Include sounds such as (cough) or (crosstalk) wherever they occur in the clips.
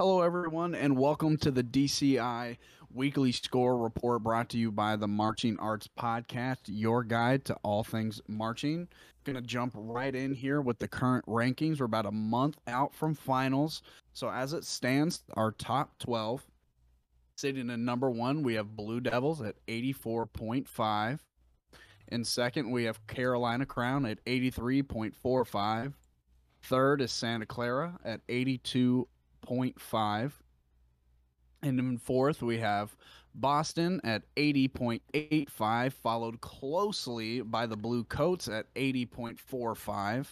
Hello, everyone, and welcome to the DCI Weekly Score Report brought to you by the Marching Arts Podcast, your guide to all things marching. Gonna jump right in here with the current rankings. We're about a month out from finals. So, as it stands, our top 12 sitting in number one, we have Blue Devils at 84.5. In second, we have Carolina Crown at 83.45. Third is Santa Clara at 82.5. And in fourth, we have Boston at 80.85, followed closely by the Blue Coats at 80.45.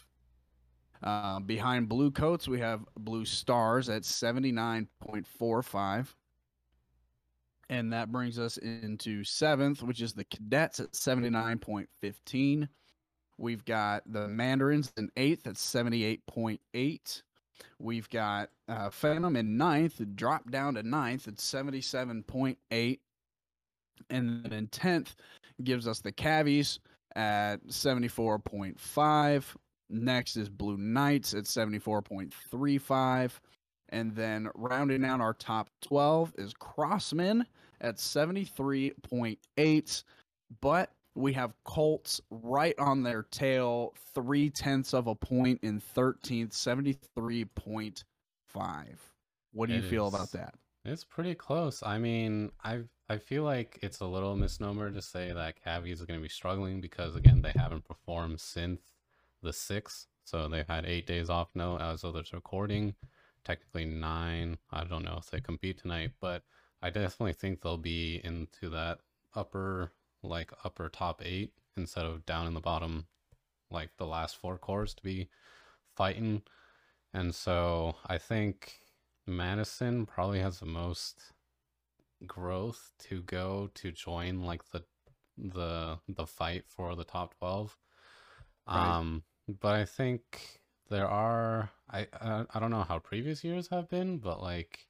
Uh, behind Blue Coats, we have Blue Stars at 79.45. And that brings us into seventh, which is the Cadets at 79.15. We've got the Mandarins in eighth at 78.8. We've got uh, Phantom in ninth, dropped down to ninth at 77.8. And then in 10th gives us the Cavies at 74.5. Next is Blue Knights at 74.35. And then rounding out our top 12 is Crossmen at 73.8. But we have Colts right on their tail, three tenths of a point in 13th, 73.5. What do you feel is. about that? It's pretty close. I mean, I I feel like it's a little misnomer to say that Cavies are going to be struggling because again, they haven't performed since the sixth, so they've had eight days off now as of this recording. Technically nine. I don't know if they compete tonight, but I definitely think they'll be into that upper like upper top eight instead of down in the bottom like the last four corps to be fighting. And so I think Madison probably has the most growth to go to join like the the the fight for the top 12 Right. um but i think there are I, I i don't know how previous years have been but like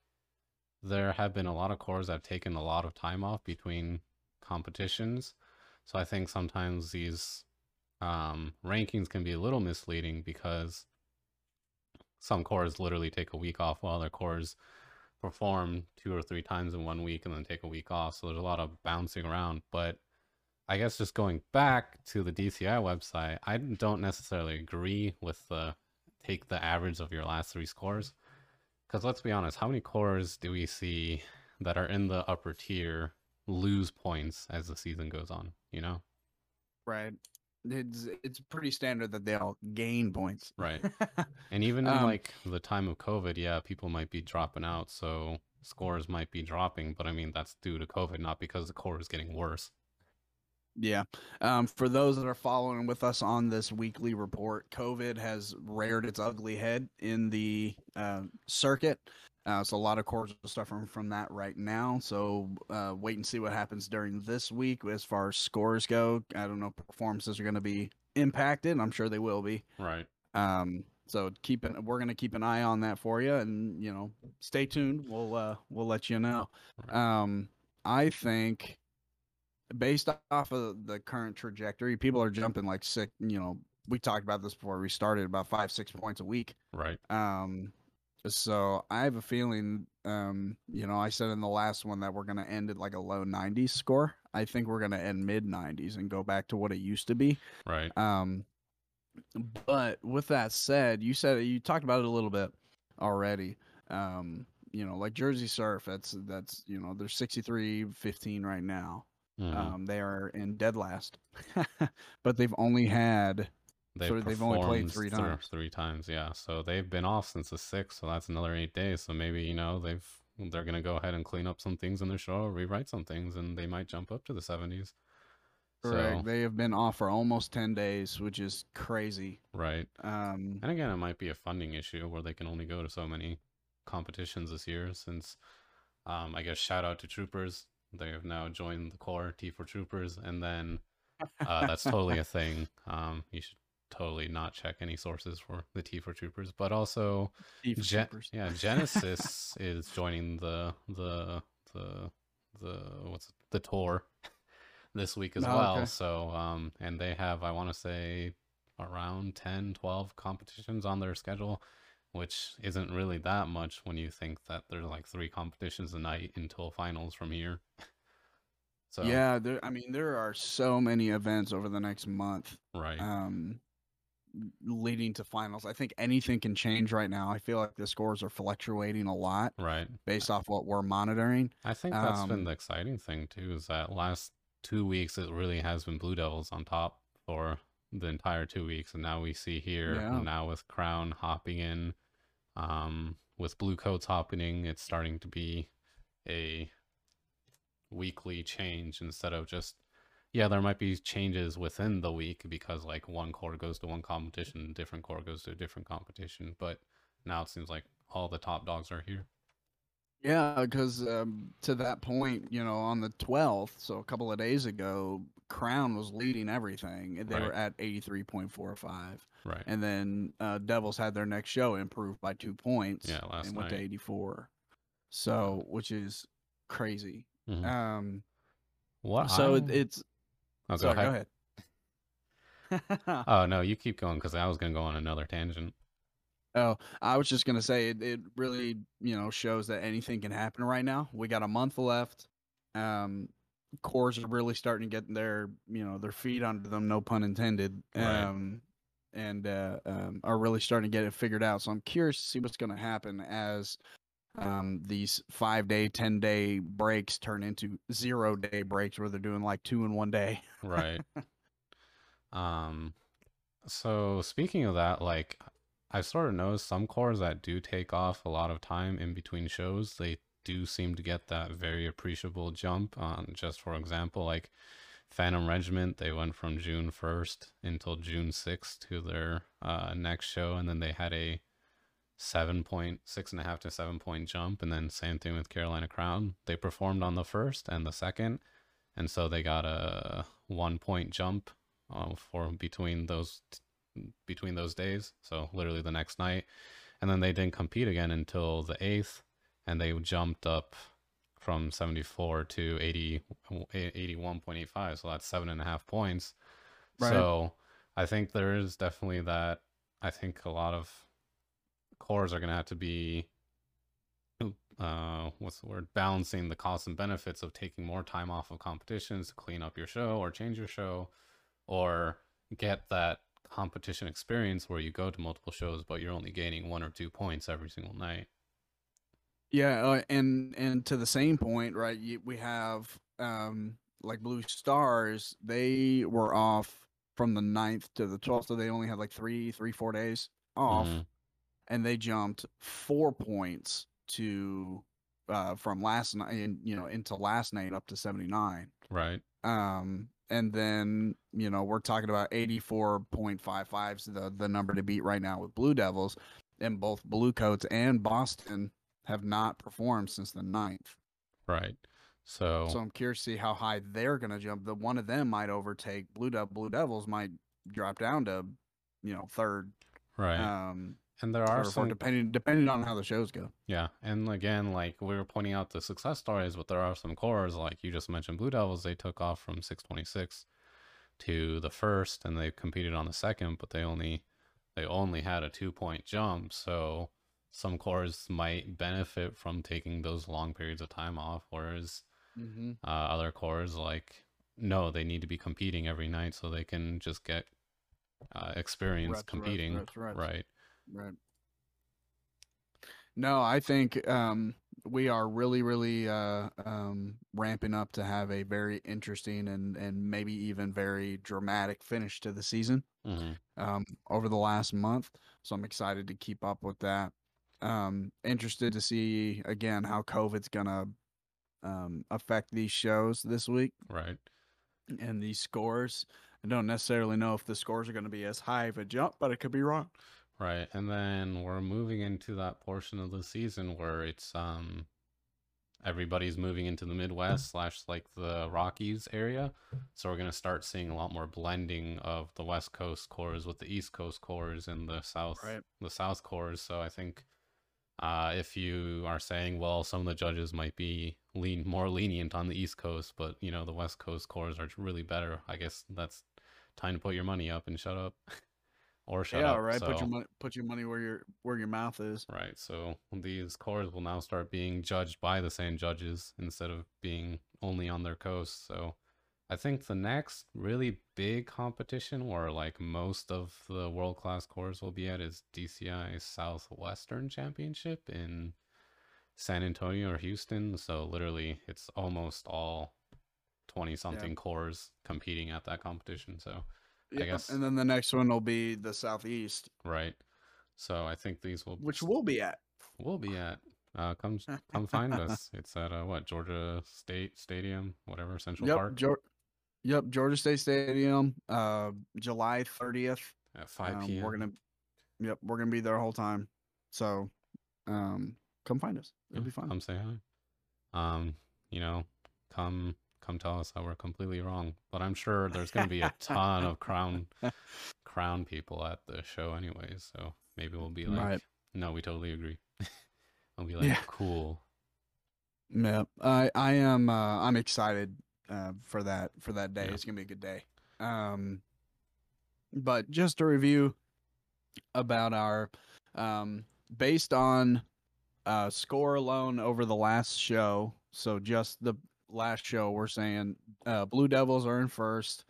there have been a lot of corps that have taken a lot of time off between competitions so i think sometimes these um rankings can be a little misleading because some corps literally take a week off while other corps perform two or three times in one week and then take a week off. So there's a lot of bouncing around. But I guess just going back to the DCI website, I don't necessarily agree with the take the average of your last three scores. Because let's be honest, how many corps do we see that are in the upper tier lose points as the season goes on? You know? Right. It's it's pretty standard that they all gain points. Right. (laughs) And even in Um, like the time of COVID, yeah, people might be dropping out, so scores might be dropping, but I mean that's due to COVID, not because the corps is getting worse. Yeah. Um, for those that are following with us on this weekly report, COVID has reared its ugly head in the uh, circuit. Uh, so a lot of corps are suffering from that right now. So uh, wait and see what happens during this week as far as scores go. I don't know if performances are going to be impacted. I'm sure they will be. Right. Um, so keep an, we're going to keep an eye on that for you, and you know, stay tuned. We'll uh, we'll let you know. Right. Um, I think based off of the current trajectory, people are jumping like six. You know, we talked about this before we started about five six points a week. Right. Um, so I have a feeling. Um, you know, I said in the last one that we're going to end at like a low 90s score. I think we're going to end mid 90s and go back to what it used to be. Right. Um, but with that said, you said you talked about it a little bit already. Um, you know, like Jersey Surf, that's that's you know they're 63-15 right now. Mhm. Um, they are in dead last, (laughs) but they've only had They've, so they've only played three times. Three times, yeah. So they've been off since the sixth, so that's another eight days. So maybe you know they've they're gonna go ahead and clean up some things in their show, rewrite some things, and they might jump up to the seventies. correct. So They have been off for almost ten days, which is crazy. right. Um, And again, it might be a funding issue where they can only go to so many competitions this year. Since, um, I guess shout out to Troopers, they have now joined the core T for Troopers, and then uh, that's totally a (laughs) thing. Um, you should totally not check any sources for the T for Troopers, but also, Gen- Troopers. yeah, Genesis is joining the the the the what's it, the tour this week as Oh, well. okay. So, um, and they have I want to say around 10, 12 competitions on their schedule. which isn't really that much when you think that there's like three competitions a night until finals from here. so yeah, there. I mean, there are so many events over the next month. Right. Um, leading to finals. I think anything can change right now. I feel like the scores are fluctuating a lot. Right. Based off what we're monitoring. I think that's um, been the exciting thing too, is that last two weeks it really has been Blue Devils on top for the entire two weeks. And now we see here yeah. now with Crown hopping in, um, with Blue Coats hopping in, it's starting to be a weekly change instead of just yeah, there might be changes within the week because like one corps goes to one competition, different corps goes to a different competition. But now it seems like all the top dogs are here. Yeah, because um, to that point, you know, on the 12th, so a couple of days ago, Crown was leading everything. They right. were at 83.45. Right. And then uh, Devils had their next show improved by two points. Yeah, last and night. went to 84. So, which is crazy. Mm-hmm. Um, what? So it, it's Oh, go Sorry, ahead. Go (laughs) ahead. oh no, you keep going because I was gonna go on another tangent. Oh, I was just gonna say it, it really, you know, shows that anything can happen right now. We got a month left. Um corps are really starting to get their, you know, their feet under them, no pun intended. Right. Um and uh, um, are really starting to get it figured out. So I'm curious to see what's going to happen as um, these five day, 10 day breaks turn into zero day breaks where they're doing like two in one day. right. (laughs) Um, so speaking of that, like I sort of noticed some corps that do take off a lot of time in between shows, they do seem to get that very appreciable jump. On just for example, like Phantom Regiment, they went from June 1st until June 6th to their uh, next show, and then they had a seven point six and a half to seven point jump and then same thing with carolina crown. They performed on the first and the second and so they got a one point jump uh, for between those between those days so literally the next night. And then they didn't compete again until the eighth and they jumped up from 74 to 80 81.85 so that's seven and a half points. Right. so i think there is definitely that i think a lot of corps are going to have to be uh, what's the word balancing the costs and benefits of taking more time off of competitions to clean up your show or change your show or get that competition experience where you go to multiple shows but you're only gaining one or two points every single night. Yeah uh, and and to the same point right we have um like blue stars they were off from the 9th to the 12th so they only had like three three four days off. Mm-hmm and they jumped four points to uh, from last night, in, you know, into last night up to 79. Right. Um, and then you know we're talking about 84.55 the the number to beat right now with Blue Devils, and both Blue Coats and Boston have not performed since the ninth. Right. So so I'm curious to see how high they're going to jump. The one of them might overtake Blue Devil. Blue Devils might drop down to, you know, third. Right. Um, and there are some depending depending on how the shows go. Yeah, and again, like we were pointing out the success stories, but there are some corps like you just mentioned. Blue Devils they took off from 626 to the first, and they competed on the second, but they only they only had a two point jump. So some corps might benefit from taking those long periods of time off, whereas mm-hmm. uh, other corps like no, they need to be competing every night so they can just get uh, experience reps, competing. Reps, reps, right. Right. No, I think um, we are really, really uh, um, ramping up to have a very interesting and and maybe even very dramatic finish to the season mm-hmm. um, over the last month. So I'm excited to keep up with that. Um, interested to see again how COVID's gonna um, affect these shows this week, right? And these scores. I don't necessarily know if the scores are going to be as high of a jump, but it could be wrong. Right. And then we're moving into that portion of the season where it's um everybody's moving into the Midwest slash like the Rockies area. So we're gonna start seeing a lot more blending of the West Coast corps with the East Coast corps and the South right. the South corps. So I think uh, if you are saying, well, some of the judges might be lean more lenient on the East Coast, but you know the West Coast corps are really better. I guess that's time to put your money up and shut up. (laughs) or shut yeah, up. right. Put your money put your money where your where your mouth is. Right. So these corps will now start being judged by the same judges instead of being only on their coast. So I think the next really big competition where like most of the world class corps will be at is DCI Southwestern Championship in San Antonio or Houston. So literally it's almost all 20 something corps competing at that competition. So I guess- And then the next one will be the southeast, right. So I think these will which we'll be at. We'll be at. Uh, come come find us. It's at uh, what Georgia State Stadium, whatever Central Yep, Park Geor- yep, Georgia State Stadium, uh, July thirtieth. at five Um, p.m. we're gonna, yep, we're gonna be there the whole time. So, um, come find us. It'll Yeah, be fun. Come say hi. Um, you know, come come tell us how we're completely wrong. But I'm sure there's gonna be a (laughs) ton of crown crown people at the show anyway. So maybe we'll be like, Right. no, we totally agree. (laughs) we'll be like, Yeah. cool. Yeah, I I am uh, I'm excited uh, for that for that day. Yeah. It's gonna be a good day. Um, but just a review about our um, based on uh, score alone over the last show. So just the last show, we're saying uh, Blue Devils are in first.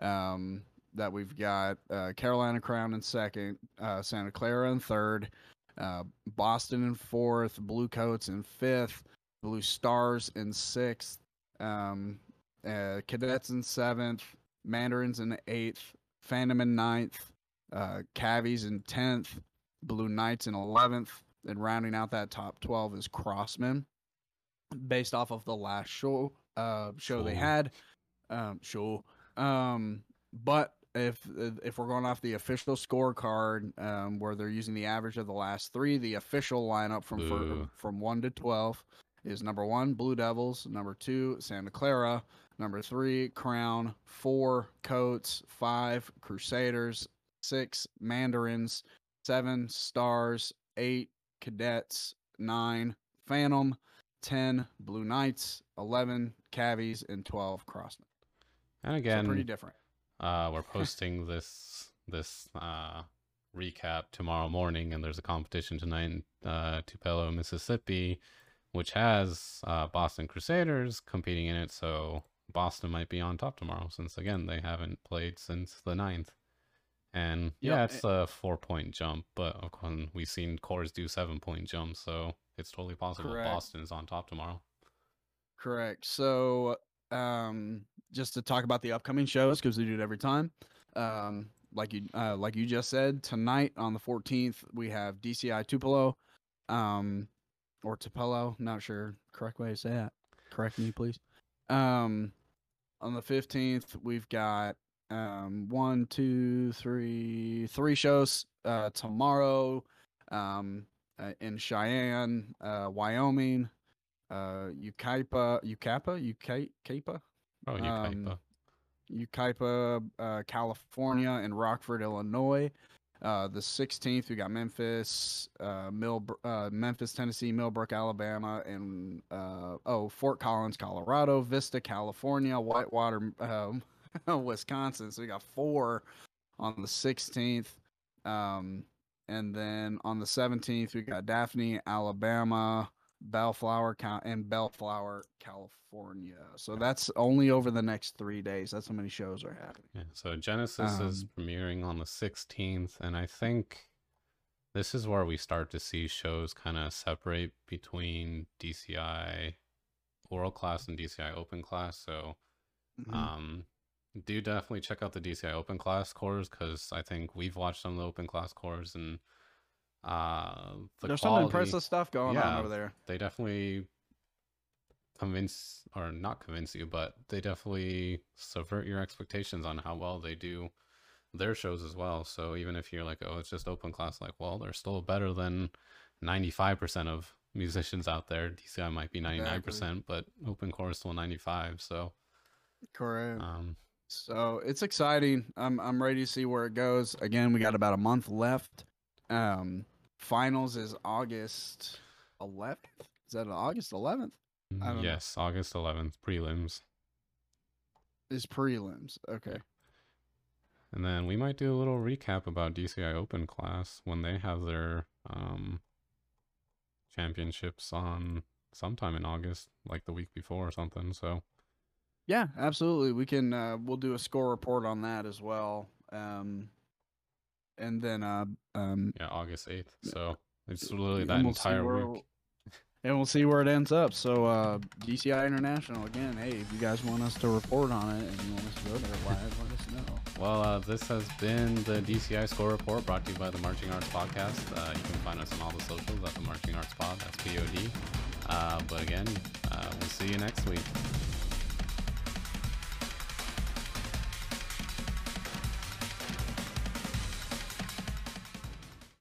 Um, that we've got uh, Carolina Crown in second, uh, Santa Clara in third, uh, Boston in fourth, Blue Coats in fifth. Blue Stars in sixth, um, uh, Cadets in seventh, Mandarins in eighth, Phantom in ninth, uh, Cavies in tenth, Blue Knights in eleventh, and rounding out that top twelve is Crossmen, based off of the last show uh, show they had, um, show. Um, but if if we're going off the official scorecard, um, where they're using the average of the last three, the official lineup from Boo. from one to twelve is number one Blue Devils, number two Santa Clara, number three Crown, four Coats, five Crusaders, six Mandarins, seven Stars, eight Cadets, nine Phantom, ten Blue Knights, eleven Cavies, and twelve Crossmen. And So again, pretty different. Uh, we're posting (laughs) this this uh, recap tomorrow morning, and there's a competition tonight in uh, Tupelo, Mississippi, which has uh, Boston Crusaders competing in it. So Boston might be on top tomorrow, since again they haven't played since the 9th. And yeah, Yep, it's a four point jump, but of course we've seen corps do seven point jumps, so it's totally possible Correct. Boston is on top tomorrow. Correct. So, um, just to talk about the upcoming shows because we do it every time. Um, like you, uh, like you just said, tonight on the 14th we have DCI Tupelo, um, or Tupelo. Not sure correct way to say that. Correct me, please. Um, on the 15th we've got um one, two, three, three shows. Uh, tomorrow, um, uh, in Cheyenne, uh, Wyoming uh Yucaipa Ukapa Yucaipa Oh, you Um, Yucaipa. Uh, California and Rockford Illinois. Uh the 16th we got Memphis uh Mill uh Memphis Tennessee Millbrook Alabama and uh oh Fort Collins Colorado Vista California Whitewater um, (laughs) Wisconsin so we got four on the 16th um and then on the 17th we got Daphne Alabama Bellflower and Bellflower, California. So that's only over the next three days. That's how many shows are happening. Yeah, so Genesis is Um, premiering on the 16th, and I think this is where we start to see shows kind of separate between DCI World Class and DCI Open Class. So, Mhm. um, do definitely check out the DCI Open Class corps because I think we've watched some of the Open Class corps, and uh, the There's some quality, impressive stuff going on over there. They definitely convince or not convince you, but they definitely subvert your expectations on how well they do their shows as well. So even if you're like, oh, it's just open class, like, well, they're still better than 95% of musicians out there. DCI might be 99%, but open corps is still 95. So, Correct. um, So it's exciting. I'm I'm ready to see where it goes. Again, we got about a month left. Um, finals is August 11th. Is that August 11th? I don't know. yes, August 11th, prelims. Is prelims. Okay. And then we might do a little recap about DCI Open class when they have their um, championships on sometime in August, like the week before or something. So Yeah, absolutely. We can uh we'll do a score report on that as well. Um and then uh um yeah, August eighth. So it's literally that we'll entire where- week. And we'll see where it ends up. So uh DCI International again, hey, if you guys want us to report on it and you want us to go there live, let us know. Well, uh, this has been the DCI Score Report brought to you by the Marching Arts Podcast. Uh, you can find us on all the socials at the Marching Arts Pod. That's P O D. Uh, but again, uh, we'll see you next week.